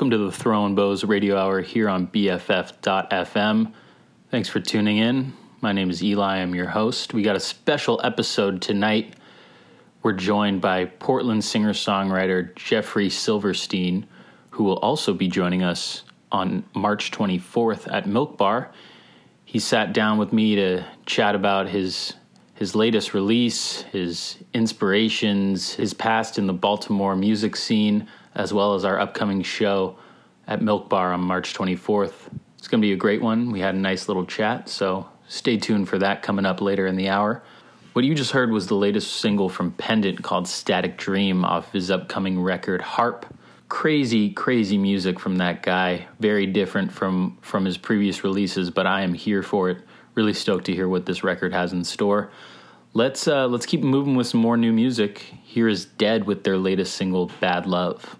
Welcome to the Throwing Bows Radio Hour here on BFF.FM. Thanks for tuning in. My name is Eli. I'm your host. We got a special episode tonight. We're joined by Portland singer songwriter Jeffrey Silverstein, who will also be joining us on March 24th at Milk Bar. He sat down with me to chat about his his latest release, his inspirations, his past in the Baltimore music scene, as well as our upcoming show at Milk Bar on March 24th. It's going to be a great one. We had a nice little chat, so stay tuned for that coming up later in the hour. What you just heard was the latest single from Pendant called Static Dream off his upcoming record Harp. Crazy, crazy music from that guy. Very different from from his previous releases, but I am here for it. Really stoked to hear what this record has in store. Let's uh, let's keep moving with some more new music. Here is Dead with their latest single Bad Love.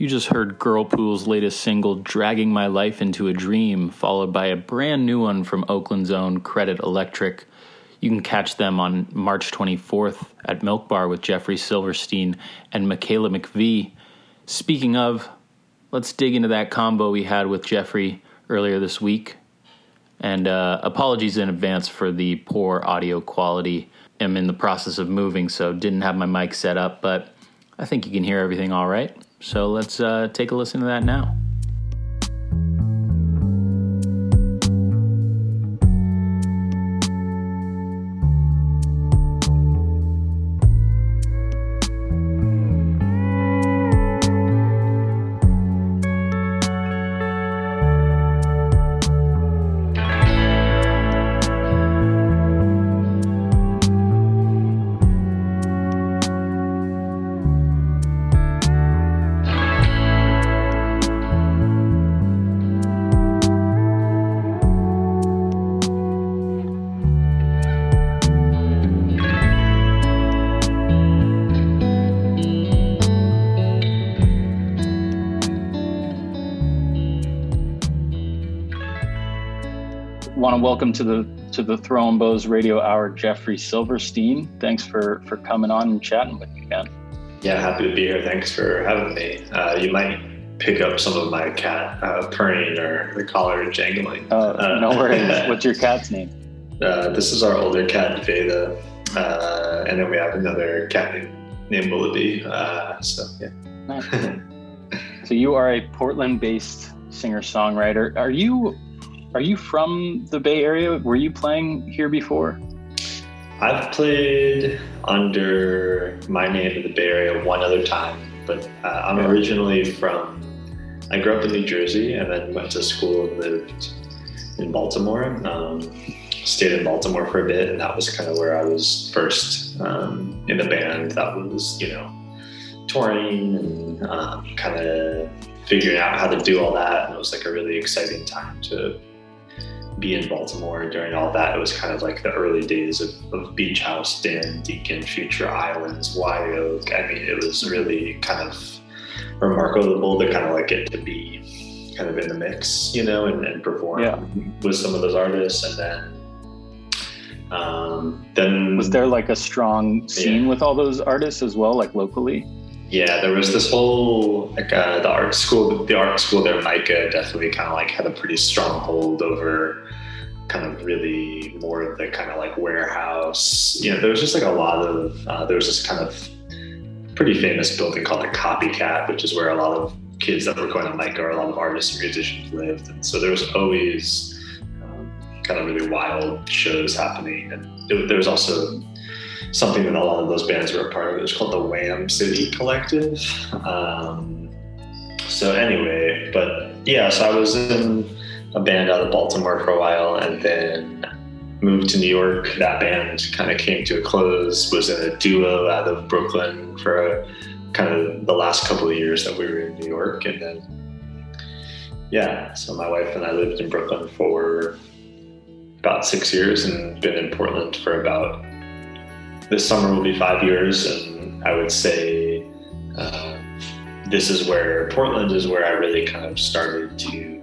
You just heard Girlpool's latest single, Dragging My Life into a Dream, followed by a brand new one from Oakland's own Credit Electric. You can catch them on March 24th at Milk Bar with Jeffrey Silverstein and Michaela McVie. Speaking of, let's dig into that combo we had with Jeffrey earlier this week. And uh, apologies in advance for the poor audio quality. I'm in the process of moving, so didn't have my mic set up, but I think you can hear everything all right. So let's uh, take a listen to that now. Welcome to the to the Throwing Bows Radio Hour, Jeffrey Silverstein. Thanks for for coming on and chatting with me, man. Yeah, happy to be here. Thanks for having me. Uh, you might pick up some of my cat uh, purring or the collar jangling. Oh, Uh, no worries. What's your cat's name? Uh, this is our older cat, Veda, uh, and then we have another cat named, named Willoughby. Uh, so yeah. Nice. So you are a Portland-based singer-songwriter. Are you are you from the Bay Area? Were you playing here before? I've played under my name in the Bay Area one other time, but uh, I'm Yeah. originally from. I grew up in New Jersey and then went to school and lived in Baltimore. Um, stayed in Baltimore for a bit, and that was kind of where I was first um, in the band. That was, you know, touring and um, kind of figuring out how to do all that. And it was like a really exciting time to be in Baltimore during all that. It was kind of like the early days of, of Beach House, Dan, Deacon, Future Islands, White Oak. I mean, it was really kind of remarkable to kind of like get to be kind of in the mix, you know, and, and perform Yeah. with some of those artists. And then, um, then Was there like a strong scene Yeah. with all those artists as well, like locally? yeah, there was this whole like uh, the art school, the art school there, MICA definitely kind of like had a pretty strong hold over kind of really more of the kind of like warehouse. You know, there was just like a lot of uh, there was this kind of pretty famous building called the Copycat, which is where a lot of kids that were going to MICA or a lot of artists and musicians lived. And so there was always um, kind of really wild shows happening, and it, there was also something that a lot of those bands were a part of. It was called the Wham City Collective. Um, so anyway, but yeah, so I was in a band out of Baltimore for a while, and then moved to New York. That band kind of came to a close. Was in a duo out of Brooklyn for a, kind of the last couple of years that we were in New York, and then yeah, so my wife and I lived in Brooklyn for about six years, and been in Portland for about this summer will be five years, and I would say uh, this is where Portland is where I really kind of started to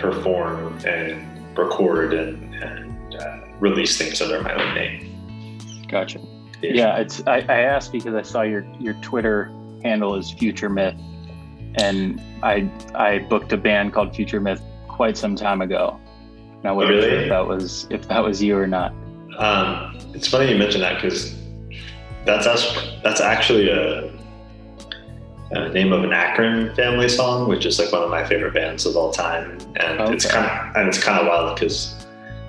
perform and record and, and uh, release things under my own name. Gotcha. Yeah, it's I, I asked because I saw your your Twitter handle is Future Myth, and I I booked a band called Future Myth quite some time ago. And I wasn't sure Really? if that was if that was you or not. Um, it's funny you mention that because that's us- that's actually a, a name of an Akron family song, which is like one of my favorite bands of all time, and it's kind of and it's kind of wild because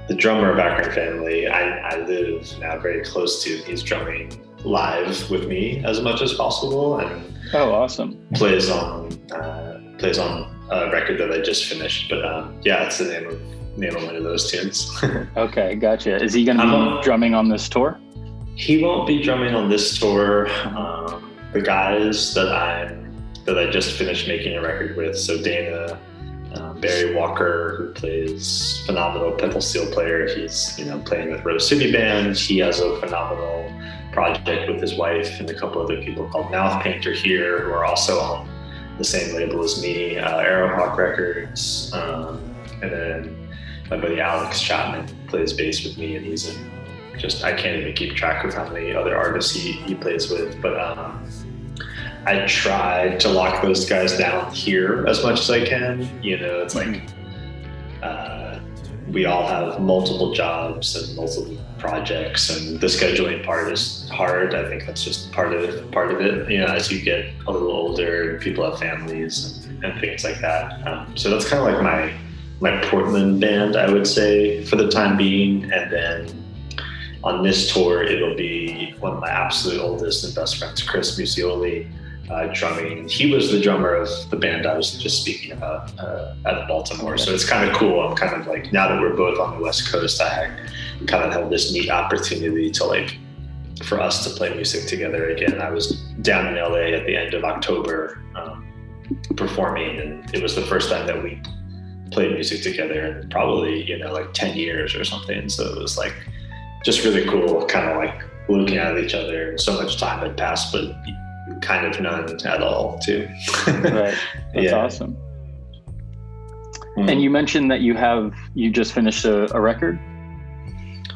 the drummer of Akron Family, I, I live now very close to. He's drumming live with me as much as possible, and Oh, awesome. plays on uh, plays on a record that I just finished. But um, yeah, it's the name of name of one of those tunes. Okay, gotcha. Is he going to be Um, drumming on this tour? He won't be drumming on this tour. Um, the guys that I'm that I just finished making a record with, so Dana, um, Barry Walker, who plays phenomenal pedal steel player. He's you know playing with Rose City Band. He has a phenomenal project with his wife and a couple other people called Mouth Painter here, who are also on the same label as me, uh, Arrowhawk Records, um, and then my buddy Alex Chapman plays bass with me, and he's in just I can't even keep track of how many other artists he, he plays with, but um, I try to lock those guys down here as much as I can. You know, it's like uh, we all have multiple jobs and multiple projects, and the scheduling part is hard. I think that's just part of part of it. You know, as you get a little older, people have families and, and things like that. Um, so that's kind of like my my Portland band, I would say, for the time being, and then on this tour, it'll be one of my absolute oldest and best friends, Chris Musioli, uh, drumming. He was the drummer of the band I was just speaking about uh, at Baltimore. So it's kind of cool. I'm kind of like, now that we're both on the West Coast, I kind of have this neat opportunity to like, for us to play music together again. I was down in LA at the end of October um, performing, and it was the first time that we played music together in probably, you know, like 10 years or something. So it was like, just really cool, kind of like looking at each other. So much time had passed, but kind of none at all, too. Right. That's Yeah. awesome. And you mentioned that you have you just finished a, a record.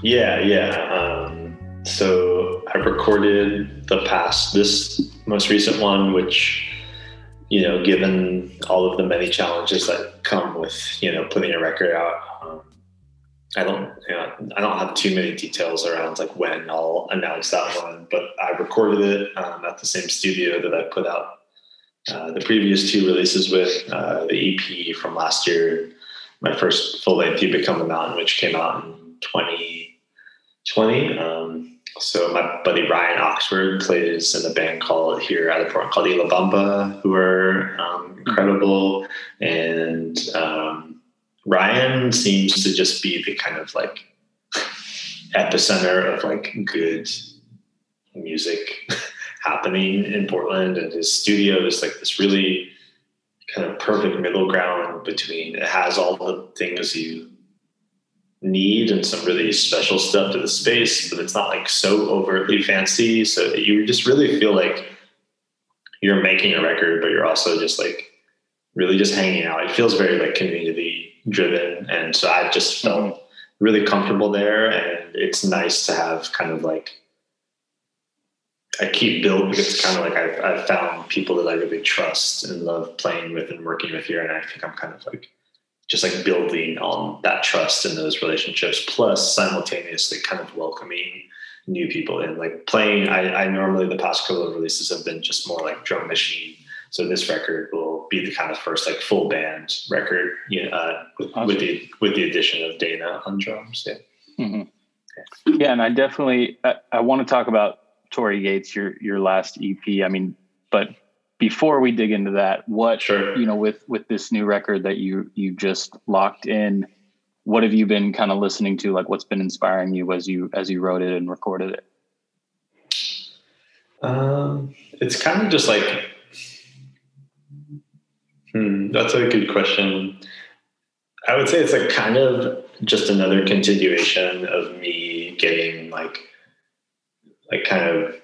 Yeah, yeah. Um, so I recorded the past, this most recent one, which, you know, given all of the many challenges that come with, you know, putting a record out, um, I don't, you know, I don't have too many details around like when I'll announce that one, but I recorded it um, at the same studio that I put out uh, the previous two releases with uh, the EP from last year, my first full length, You Become a Mountain, which came out in 2020. Um, so my buddy Ryan Oxford plays in a band called here at the Portland called Y La Bamba, who are um, incredible. And um, Ryan seems to just be the kind of like epicenter of like good music happening in Portland. And his studio is like this really kind of perfect middle ground between it has all the things you need and some really special stuff to the space, but it's not like so overtly fancy. So you just really feel like you're making a record, but you're also just like really just hanging out. It feels very like community driven, and so I just mm-hmm. felt really comfortable there. And it's nice to have kind of like I keep building. It's kind of like I've, I've found people that I really trust and love playing with and working with here, and I think I'm kind of like just like building on that trust in those relationships, plus simultaneously kind of welcoming new people in. Like playing, I, I normally the past couple of releases have been just more like drum machine. So this record will be the kind of first like full band record, you know, uh, with, awesome. with, the with the addition of Dana on drums. Yeah. Mm-hmm. Yeah, and I definitely I, I want to talk about Torii Gates, your your last EP. I mean, but before we dig into that, what sure. you know with with this new record that you you just locked in, what have you been kind of listening to? Like, what's been inspiring you as you as you wrote it and recorded it? Um, it's kind of just like, hmm, that's a good question. I would say it's like kind of just another continuation of me getting like like kind of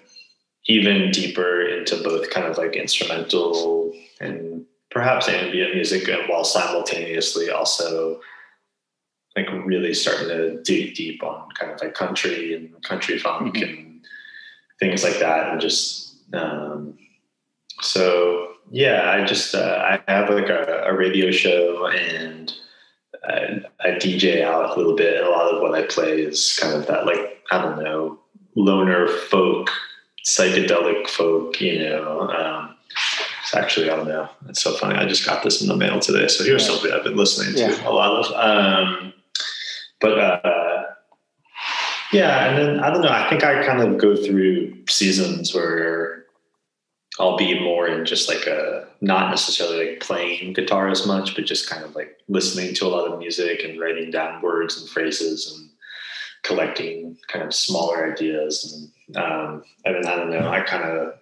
even deeper into both kind of like instrumental and perhaps ambient music and while simultaneously also like really starting to dig deep on kind of like country and country funk mm-hmm. and things like that and just um, so yeah i just uh, i have like a, a radio show and I, I dj out a little bit and a lot of what i play is kind of that like i don't know loner folk, psychedelic folk, you know. Um, it's actually, I don't know. It's so funny. I just got this in the mail today. So here's yeah. something I've been listening to yeah. a lot of. Um, but uh, yeah, and then I don't know. I think I kind of go through seasons where I'll be more in just like a not necessarily like playing guitar as much, but just kind of like listening to a lot of music and writing down words and phrases and collecting kind of smaller ideas. And, um, I mean, I don't know, I kind of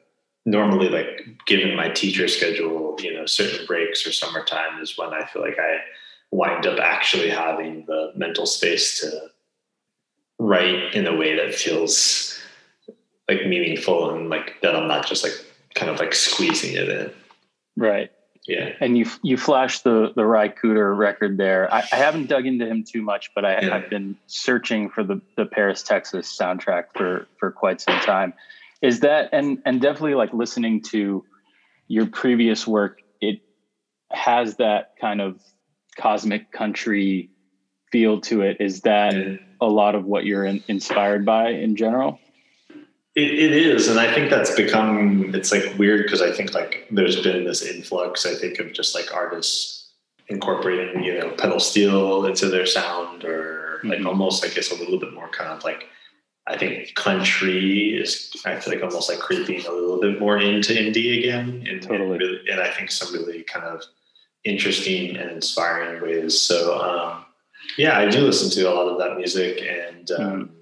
normally like given my teacher schedule, you know, certain breaks or summertime is when I feel like I wind up actually having the mental space to write in a way that feels like meaningful and like that I'm not just like kind of like squeezing it in. Right. Yeah. And you you flashed the the Ry Cooder record there. I, I, haven't dug into him too much, but I, have been searching for the the Paris, Texas soundtrack for for quite some time. Is that and and definitely like listening to your previous work, it has that kind of cosmic country feel to it. Is that yeah. a lot of what you're in, inspired by in general? It, it is, and I think that's become it's like weird because I think like there's been this influx. I think of just like artists incorporating you know pedal steel into their sound, or like mm-hmm. almost I guess a little bit more kind of like I think country is I feel like almost like creeping a little bit more into indie again, and, totally. and, really, and I think some really kind of interesting and inspiring ways. So um, yeah, I do listen to a lot of that music, and um, mm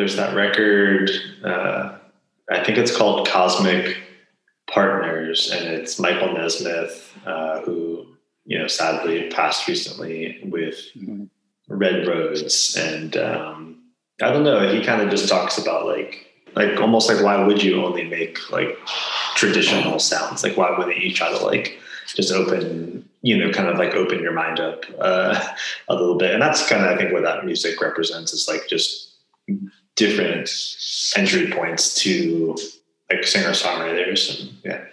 there's that record. Uh, I think it's called Cosmic Partners, and it's Michael Nesmith, uh, who you know sadly passed recently with mm-hmm. Red Rhodes, and um, I don't know. He kind of just talks about like like almost like why would you only make like traditional sounds? Like why wouldn't you try to like just open you know kind of like open your mind up uh, a little bit? And that's kind of I think what that music represents is like just different entry points to like singer songwriters and yeah.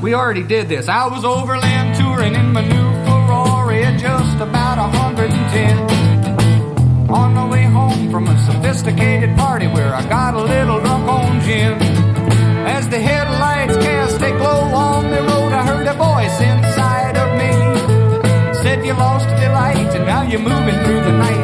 We already did this. I was overland touring in my new Ferrari at just about 110. On the way home from a sophisticated party where I got a little drunk on gin. As the headlights cast a glow on the road, I heard a voice inside of me. Said you lost the light and now you're moving through the night.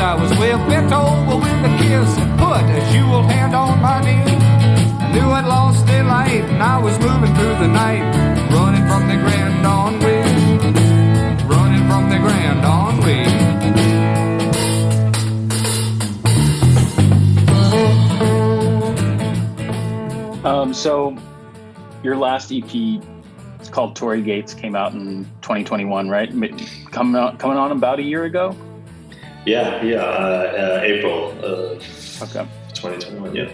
I was well bent over with a kiss and put a jeweled hand on my knee. I knew I'd lost the light and I was moving through the night, running from the grand ennui, running from the grand ennui. Um, so, your last EP, it's called Torii Gates, came out in 2021, right? Coming out, coming on about a year ago. Yeah, yeah, uh, uh, April of okay. 2021. Yeah.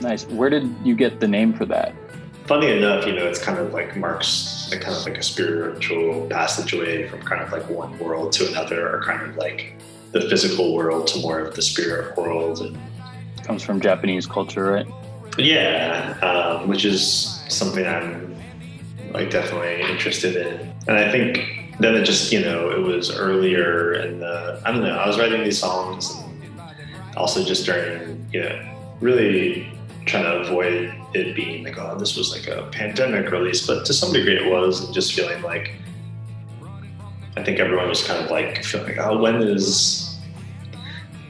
Nice. Where did you get the name for that? Funny enough, you know, it's kind of like marks like kind of like a spiritual passageway from kind of like one world to another, or kind of like the physical world to more of the spirit world. And comes from Japanese culture, right? Yeah, um, which is something I'm like definitely interested in, and I think then it just you know it was earlier and the I don't know I was writing these songs and also just during you know really trying to avoid it being like oh this was like a pandemic release, but to some degree it was, and just feeling like I think everyone was kind of like feeling like oh when is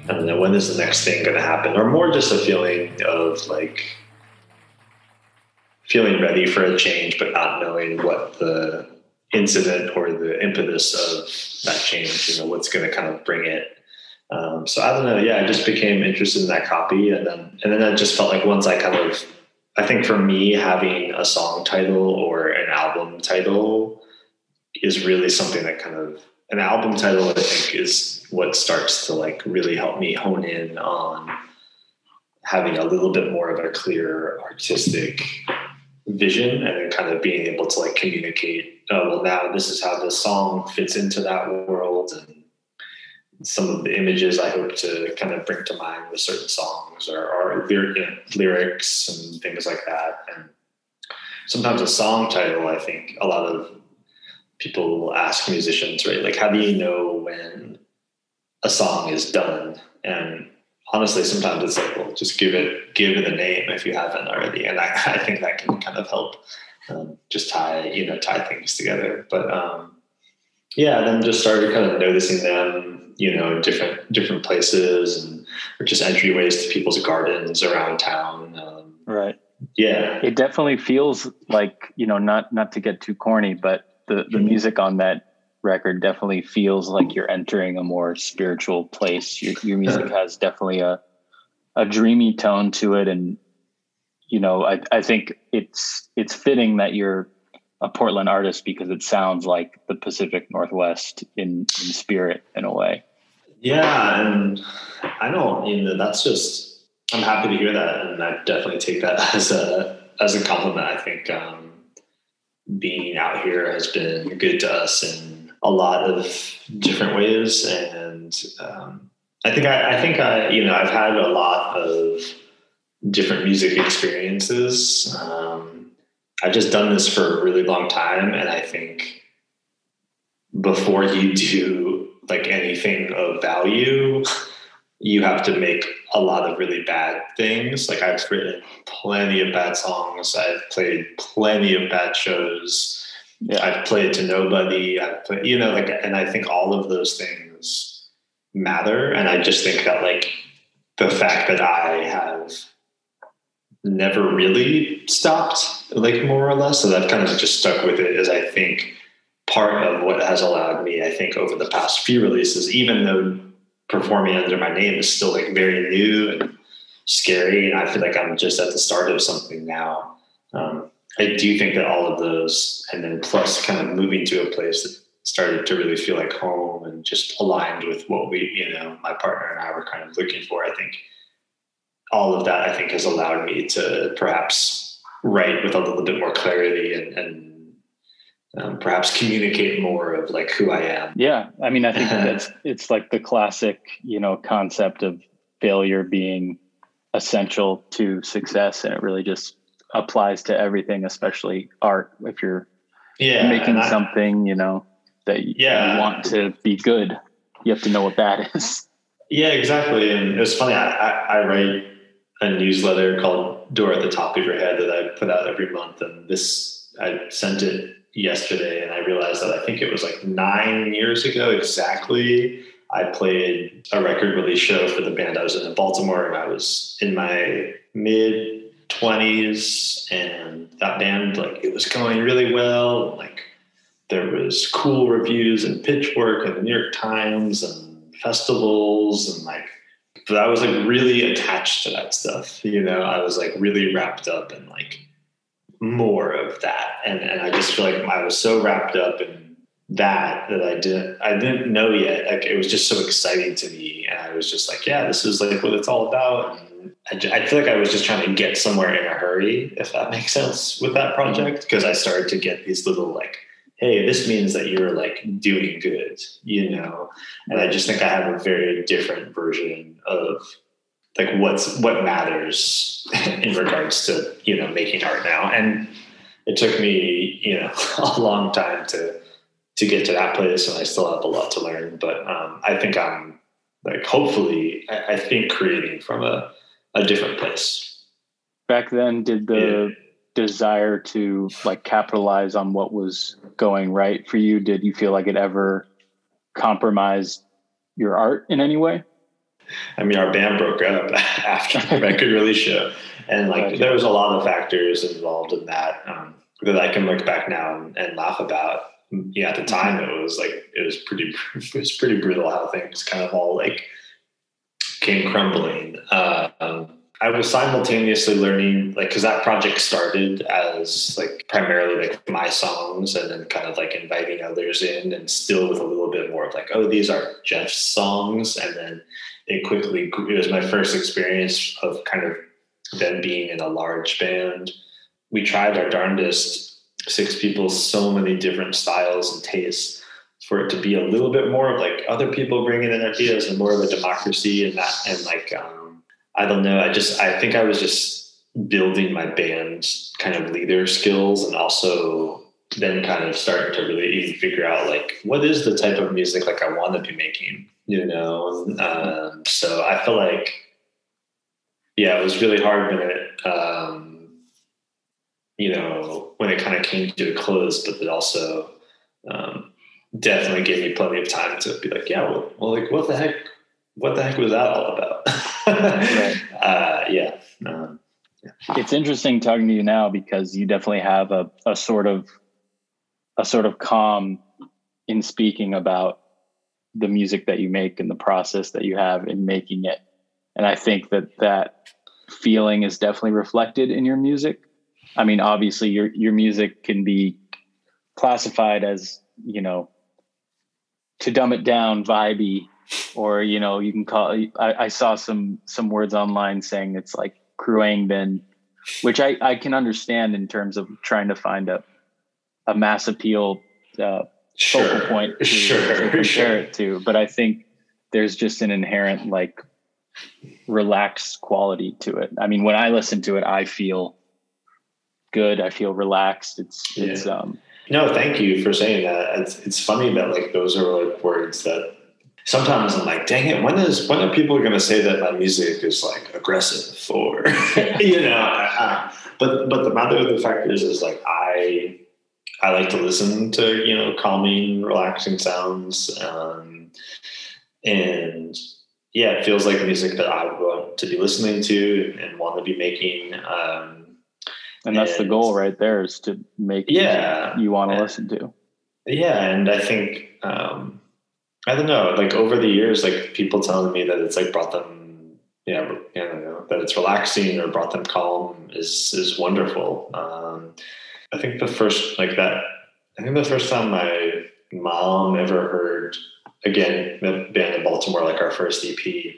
I don't know, when is the next thing going to happen? Or more just a feeling of like feeling ready for a change, but not knowing what the incident or the impetus of that change, you know, what's going to kind of bring it. Um, so I don't know. Yeah, I just became interested in that copy, and then and then I just felt like once I kind of, I think for me having a song title or an album title is really something that kind of an album title. I think is what starts to like really help me hone in on having a little bit more of a clear artistic vision and kind of being able to like communicate oh well now this is how this song fits into that world and some of the images I hope to kind of bring to mind with certain songs or, or lyrics and things like that. And sometimes a song title, I think a lot of people ask musicians, right? Like, how do you know when a song is done. And honestly, sometimes it's like, well, just give it give it a name if you haven't already. And I, I think that can kind of help um, just tie you know tie things together. But um, yeah, then just started kind of noticing them, you know, in different different places and or just entryways to people's gardens around town. Um, right. Yeah. It definitely feels like you know not not to get too corny, but the the mm-hmm. music on that record definitely feels like you're entering a more spiritual place. Your, your music has definitely a a dreamy tone to it, and you know, I, I think it's it's fitting that you're a Portland artist because it sounds like the Pacific Northwest in, in spirit in a way. Yeah, and I don't. You know, that's just. I'm happy to hear that, and I definitely take that as a as a compliment. I think um, being out here has been good to us, and a lot of different ways. And um, I think I, I think I, you know, I've had a lot of different music experiences. Um, I've just done this for a really long time, and I think before you do like anything of value, you have to make a lot of really bad things. Like I've written plenty of bad songs. I've played plenty of bad shows yeah. I've played to nobody. I've played, you know, like, and I think all of those things matter. And I just think that like the fact that I have never really stopped, like more or less, so I've kind of just stuck with it is I think part of what has allowed me, I think over the past few releases, even though performing under my name is still like very new and scary. And I feel like I'm just at the start of something now. Um, I do think that all of those, and then plus kind of moving to a place that started to really feel like home and just aligned with what we, you know, my partner and I were kind of looking for. I think all of that, I think, has allowed me to perhaps write with a little bit more clarity and, and um, perhaps communicate more of like who I am. Yeah, I mean, I think that's it's like the classic, you know, concept of failure being essential to success, and it really just applies to everything, especially art. If you're yeah, making I, something, you know, that yeah. you want to be good, you have to know what that is. Yeah, exactly. And it was funny. I, I, I write a newsletter called Door at the Top of Your Head that I put out every month. And this, I sent it yesterday and I realized that I think it was like nine years ago exactly. I played a record release show for the band I was in in Baltimore and I was in my mid 20s and that band like it was going really well like there was cool reviews and pitchfork and the new york times and festivals and like but I was like really attached to that stuff. You know, I was like really wrapped up in like more of that, and and I just feel like I was so wrapped up in that that I didn't I didn't know yet. Like it was just so exciting to me, and I was just like, yeah, this is like what it's all about. And I, I feel like I was just trying to get somewhere in a hurry, if that makes sense, with that project, because I started to get these little like hey, this means that you're like doing good, you know? And I just think I have a very different version of like what's what matters in regards to, you know, making art now. And it took me, you know, a long time to to get to that place and I still have a lot to learn. But um, I think I'm like hopefully I, I think creating from a, a different place. Back then, did the Yeah. desire to like capitalize on what was going right for you, did you feel like it ever compromised your art in any way? I mean, our band broke up after the record release show, and like Gotcha. there was a lot of factors involved in that um, that I can look back now and, and laugh about. Yeah, at the time it was like it was pretty it was pretty brutal how things kind of all like came crumbling. Uh, I was simultaneously learning like because that project started as like primarily like my songs and then kind of like inviting others in and still with a little bit more of like oh these are Jeff's songs and then it quickly it was my first experience of kind of them being in a large band. We tried our darndest, six people, so many different styles and tastes for it to be a little bit more of like other people bringing in ideas and more of a democracy and that and like um, I don't know. I just I think I was just building my band kind of leader skills and also then kind of starting to really even figure out like what is the type of music like I want to be making, you know. Um, so I feel like yeah, it was really hard when it um, you know when it kind of came to a close, but it also um, definitely gave me plenty of time to be like, yeah, well, well like what the heck, what the heck was that all about? Right. uh, yeah. Um, It's interesting talking to you now because you definitely have a, a sort of a sort of calm in speaking about the music that you make and the process that you have in making it. And I think that that feeling is definitely reflected in your music. I mean, obviously your your music can be classified as, you know, to dumb it down, vibey, or you know, you can call. I, I saw some some words online saying it's like Khruangbin, which I I can understand in terms of trying to find a a mass appeal uh, sure. focal point to, sure. to compare sure. it to. But I think there's just an inherent like relaxed quality to it. I mean, when I listen to it, I feel good. I feel relaxed. It's it's um No, thank you for saying that. It's it's funny that like those are like words that sometimes I'm like, dang it, when is when are people going to say that my music is like aggressive or you know? But but the matter of the fact is, is like I I like to listen to you know calming, relaxing sounds, um, and yeah, it feels like music that I want to be listening to and want to be making. Um, and that's the goal right there is to make Yeah. you want to listen to. Yeah, and I think um, I don't know. Like over the years, like people telling me that it's like brought them, yeah, I don't know, that it's relaxing or brought them calm is is wonderful. Um, I think the first like that. I think the first time my mom ever heard again the band in Baltimore, like our first EP.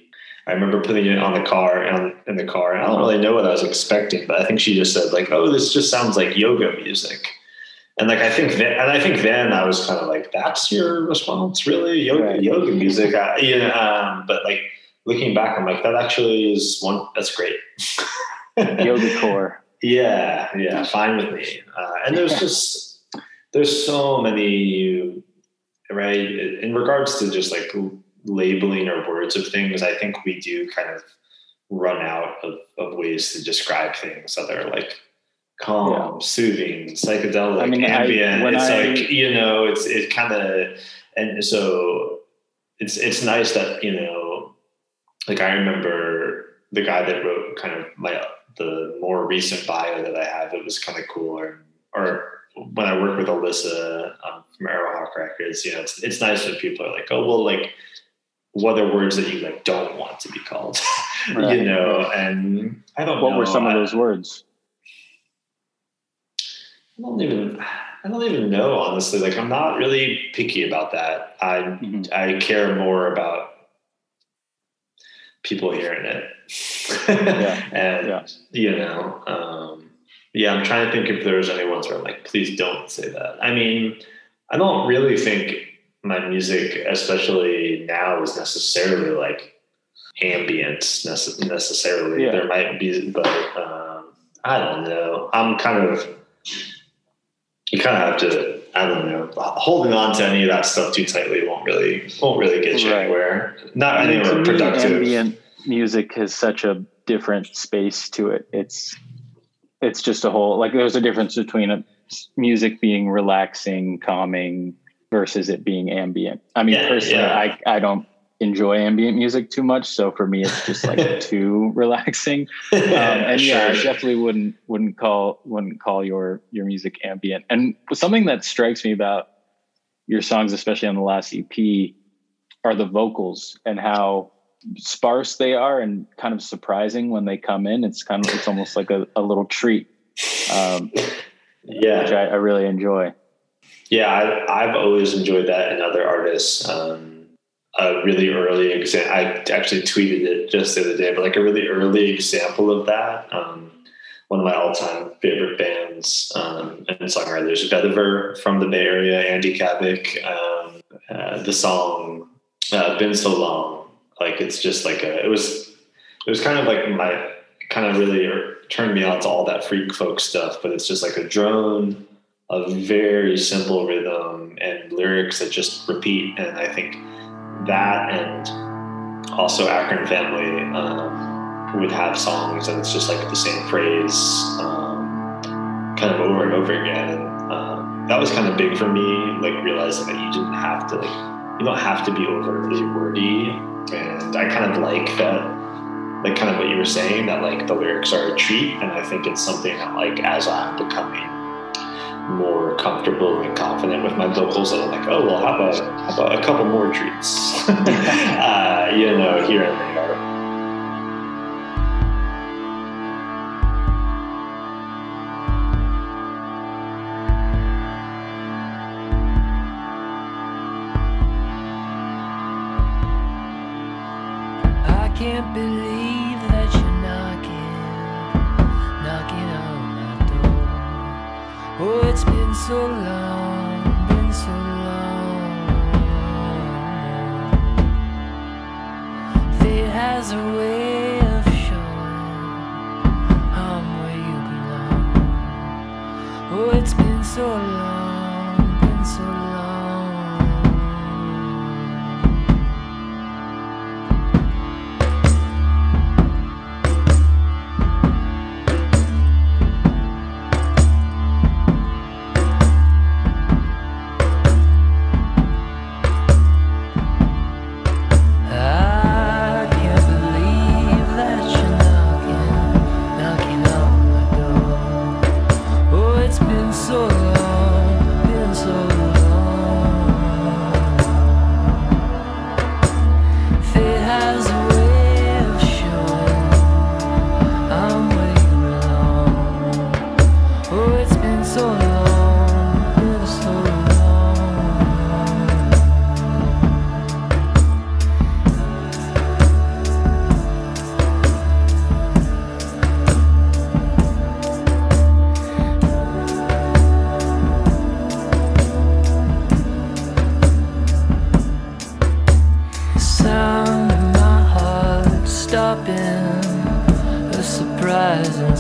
I remember putting it on the car on in the car, and I don't really know what I was expecting, but I think she just said like, "Oh, this just sounds like yoga music." And like I think then, and I think then I was kind of like, "That's your response, really? Yoga, Right. yoga music?" I, you know, um, but like looking back, I'm like, that actually is one. That's great. Yoga core. Yeah, yeah, fine with me. Uh, and there's just there's so many right in regards to just like labeling or words of things. I think we do kind of run out of, of ways to describe things that are like calm, Yeah. soothing, psychedelic, I mean, ambient. when it's I- like you know, it's it kind of and so it's it's nice that you know, like I remember the guy that wrote kind of my the more recent bio that I have. It was kind of cool, or or when I work with Alyssa um, from Arrowhawk Records, you know, it's it's nice when people are like, oh well, like what are words that you like don't want to be called, Right. you know? And I don't What know. were some of those words? I don't even I don't even know honestly. Like I'm not really picky about that. I Mhm. I care more about people hearing it. Yeah, and yeah. you know, um, yeah, I'm trying to think if there's any ones where I'm like, please don't say that. I mean, I don't really think my music, especially now, is necessarily like ambient necessarily. Yeah. There might be, but um, I don't know. I'm kind of you kind of have to I don't know holding on to any of that stuff too tightly won't really won't really get you Right. anywhere. Not I mean, anywhere productive. ambient music has such a different space to it. It's it's just a whole like there's a difference between a, music being relaxing, calming versus it being ambient. I mean, Yeah, personally, yeah. I I don't enjoy ambient music too much, so for me, it's just like too relaxing. Um, and yeah, I definitely wouldn't wouldn't call wouldn't call your your music ambient. And something that strikes me about your songs, especially on the last EP, are the vocals and how sparse they are and kind of surprising when they come in. It's kind of it's almost like a, a little treat, um, yeah, which I, I really enjoy. Yeah, I, I've always enjoyed that in other artists. Um, a really early example, I actually tweeted it just the other day, but like a really early example of that. Um, one of my all-time favorite bands um, and songwriters, Vetiver from the Bay Area, Andy Cabic. Um, uh, the song uh, "Been So Long," like it's just like a. It was. It was kind of like my kind of really turned me on to all that freak folk stuff, but it's just like a drone a very simple rhythm and lyrics that just repeat. And I think that and also Akron Family um, would have songs and it's just like the same phrase um, kind of over and over again. And um, that was kind of big for me, like realizing that you didn't have to like, you don't have to be overly wordy. And I kind of like that like kind of what you were saying that like the lyrics are a treat and i think it's something that like as i'm becoming more comfortable and confident with my vocals that i'm like oh well how about, how about a couple more treats? Uh, you know here and there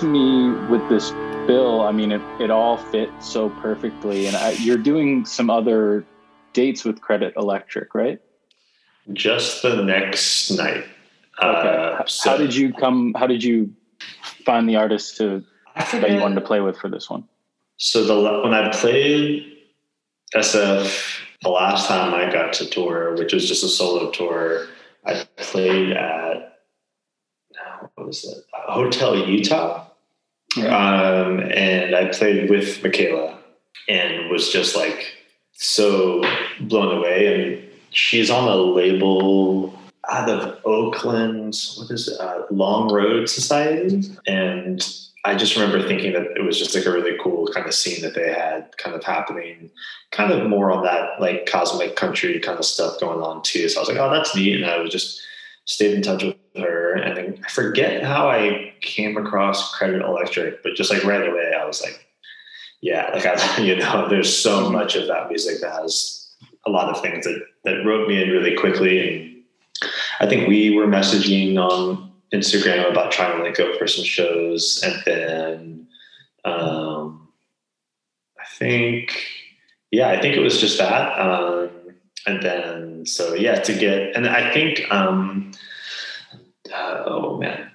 to me with this bill, I mean, it, it all fit so perfectly. And I, you're doing some other dates with Credit Electric, right? Just the next night. Okay. Uh, so how did you come? How did you find the artist to that you wanted to play with for this one? So the when I played SF the last time I got to tour, which was just a solo tour, I played at what was it? Hotel Utah, um, and I played with Michaela, and was just like so blown away. And she's on a label out of Oakland. What is it? Uh, Long Road Society, and I just remember thinking that it was just like a really cool kind of scene that they had kind of happening, kind of more on that like cosmic country kind of stuff going on too. So I was like, oh, that's neat. And I was just stayed in touch with her. And I forget how I came across Credit Electric, but just like right away, I was like, yeah, like I, you know, there's so much of that music that has a lot of things that, that wrote me in really quickly. And I think we were messaging on Instagram about trying to link up for some shows, and then um, I think, yeah, I think it was just that, um, and then so yeah, to get, and I think, um, uh, oh man,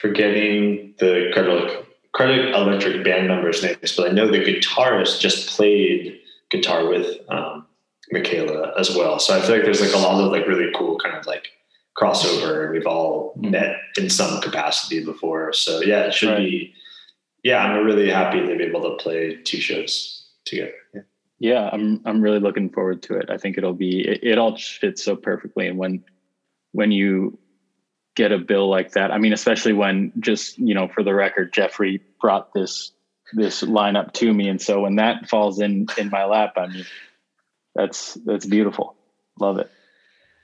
forgetting the credit credit electric band members' names, but I know the guitarist just played guitar with um, Michaela as well. So I feel like there's like a lot of like really cool kind of like crossover and we've all met in some capacity before. So yeah, it should Right. be, yeah, I'm really happy to be able to play two shows together. Yeah. Yeah, I'm I'm really looking forward to it. I think it'll be it, it all fits so perfectly and when when you get a bill like that, I mean especially when just, you know, for the record Jeffrey brought this this lineup to me and so when that falls in in my lap, I mean that's that's beautiful. Love it.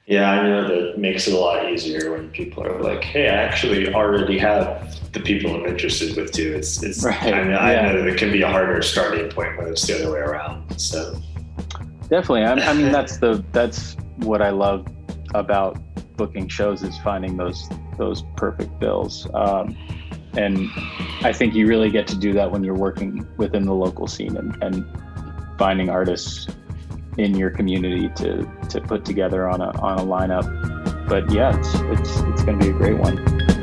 Yeah, I know that makes it a lot easier when people are like, "Hey, I actually already have the people I'm interested with too." It's it's. Right, I, know, I know that it can be a harder starting point when it's the other way around. So Definitely. I, I mean, that's the that's what I love about booking shows is finding those those perfect bills. Um, and I think you really get to do that when you're working within the local scene and, and finding artists in your community to to put together on a on a lineup. But yeah, it's it's it's going to be a great one.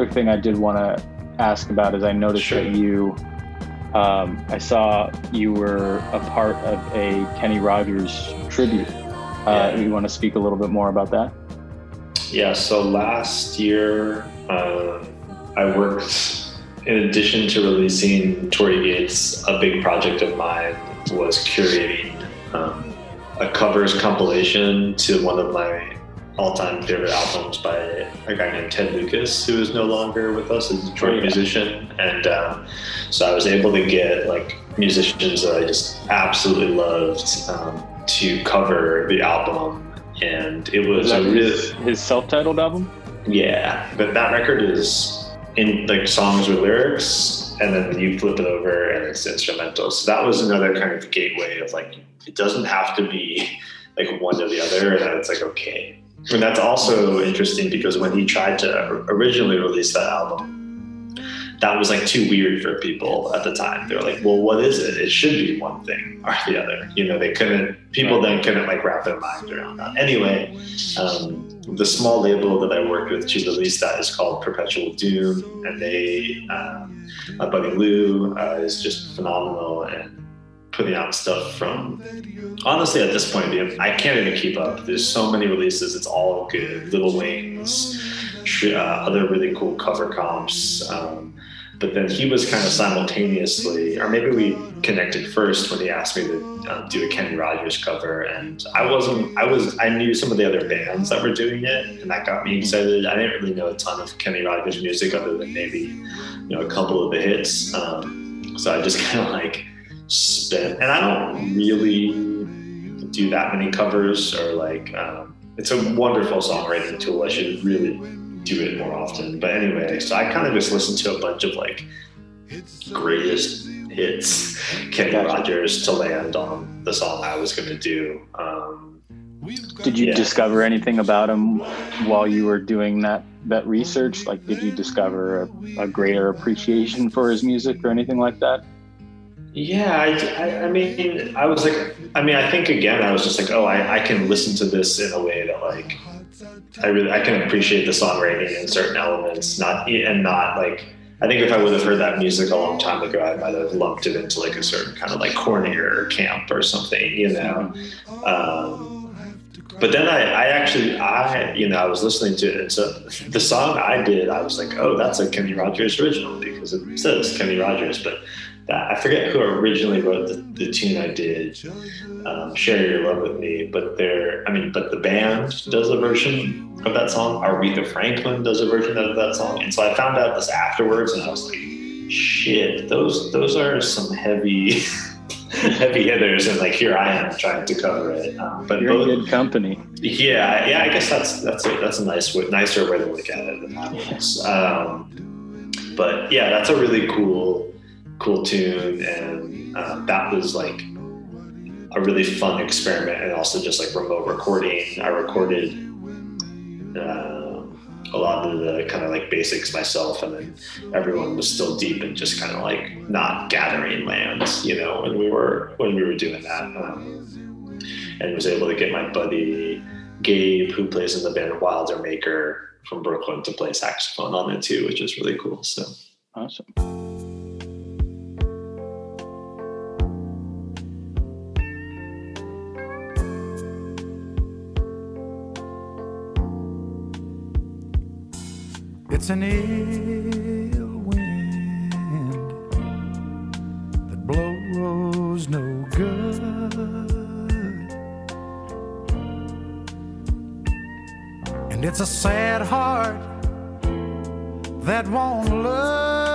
Other thing I did want to ask about is I noticed Sure. that you, um, I saw you were a part of a Kenny Rogers tribute. Uh, Yeah. You want to speak a little bit more about that? Yeah, so last year um, I worked, in addition to releasing Torii Gates, a big project of mine was curating um, a covers compilation to one of my all time favorite albums by a guy named Ted Lucas, who is no longer with us, as a Detroit Oh, yeah. musician. And um, so I was able to get like musicians that I just absolutely loved um, to cover the album. And it was a really his, his self-titled album? yeah, but that record is in like songs with lyrics, and then you flip it over and it's instrumental. So that was another kind of gateway of like it doesn't have to be like one or the other, and it's like okay. And that's also interesting because when he tried to originally release that album, that was like too weird for people at the time. They were like, "Well, what is it? It should be one thing or the other." You know, they couldn't. People then couldn't like wrap their minds around that. Anyway, um, the small label that I worked with to release that is called Perpetual Doom, and they, um, my buddy Lou, uh, is just phenomenal and putting out stuff from. Honestly, at this point, I can't even keep up. There's so many releases; it's all good. Little Wings, uh, other really cool cover comps. Um, but then he was kind of simultaneously, or maybe we connected first when he asked me to uh, do a Kenny Rogers cover, and I wasn't. I was. I knew some of the other bands that were doing it, and that got me excited. I didn't really know a ton of Kenny Rogers music other than maybe, you know, a couple of the hits. Um, so I just kind of like spent, and I don't really do that many covers or like. Um, it's a wonderful songwriting tool. I should really do it more often. But anyway, so I kind of just listened to a bunch of like greatest hits, Kenny Rogers to land on the song I was going to do. Um, Did you Yeah. discover anything about him while you were doing that that research? Like, did you discover a, a greater appreciation for his music or anything like that? Yeah, I, I, I mean, I was like, I mean, I think again, I was just like, oh, I, I can listen to this in a way that like, I really, I can appreciate the songwriting and certain elements, not and not like. I think if I would have heard that music a long time ago, I might have lumped it into like a certain kind of like cornier camp or something, you know. Um, but then I, I actually, I, you know, I was listening to it, and so the song I did, I was like, oh, that's a Kenny Rogers original because it says Kenny Rogers, but I forget who originally wrote the, the tune I did, um, "Share Your Love with Me." But there, I mean, but the band does a version of that song. Aretha Franklin does a version of that song, and so I found out this afterwards, and I was like, shit, those those are some heavy. heavy hitters and like here I am trying to cover it um, but You're in both, good company. yeah, yeah. I guess that's that's a, that's a nice way, nicer way to look at it than that was. Um, but yeah, that's a really cool, cool tune, and um, that was like a really fun experiment, and also just like remote recording. I recorded um a lot of the kind of like basics myself, and then everyone was still deep and just kind of like not gathering lands, you know, when we were when we were doing that. Um, and was able to get my buddy Gabe, who plays in the band Wilder Maker from Brooklyn, to play saxophone on it too, which is really cool. So Awesome. It's an ill wind that blows no good. And it's a sad heart that won't love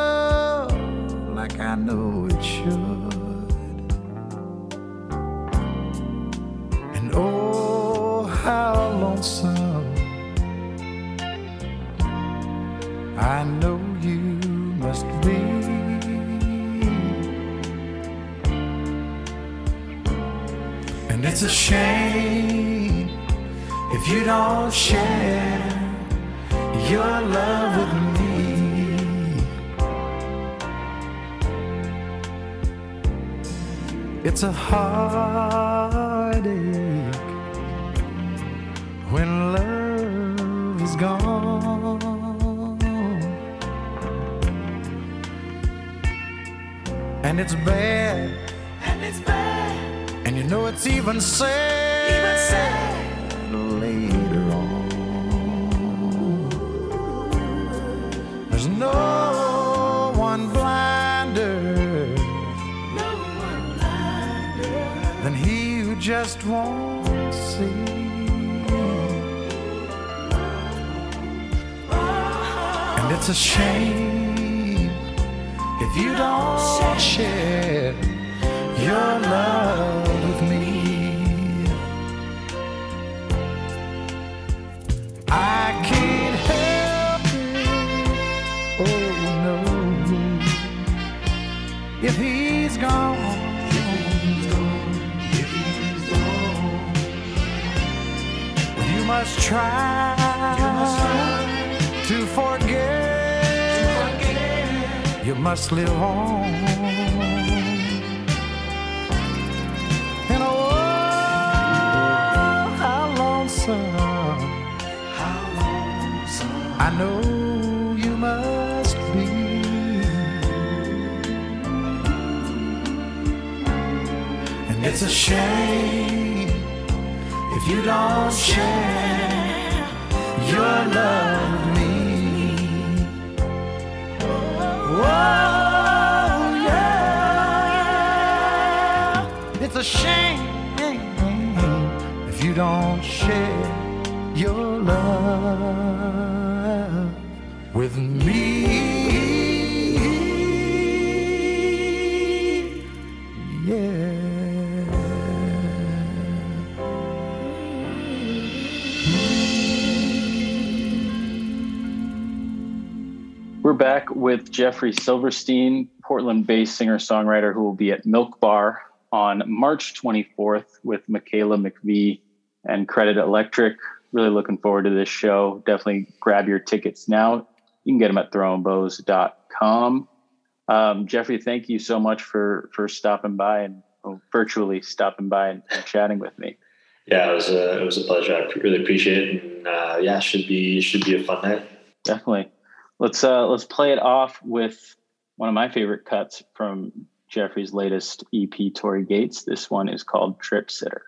It's a heartache when love is gone, and it's bad, and it's bad, and you know it's even sad. Even sad. And it's a shame if you don't share your love must live on. And oh, how lonesome, I know you must be. And it's a shame if you don't share your love Oh, it's a shame if you don't share your love with me. Back with Jeffrey Silverstein, Portland based singer songwriter who will be at Milk Bar on March 24th with Michaela McVie and Credit Electric. Really looking forward to this show. Definitely grab your tickets now. You can get them at throwingbows.com. Um, Jeffrey, thank you so much for for stopping by and well, virtually stopping by and, and chatting with me. Yeah, it was a it was a pleasure. I really appreciate it, and uh, yeah, should be should be a fun night. Definitely. Let's uh let's play it off with one of my favorite cuts from Jeffrey's latest EP, Torii Gates. This one is called Trip Sitter.